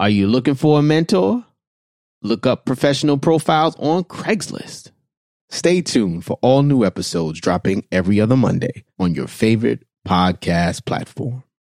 Are you looking for a mentor? Look up professional profiles on Craigslist. Stay tuned for all new episodes dropping every other Monday on your favorite podcast platform.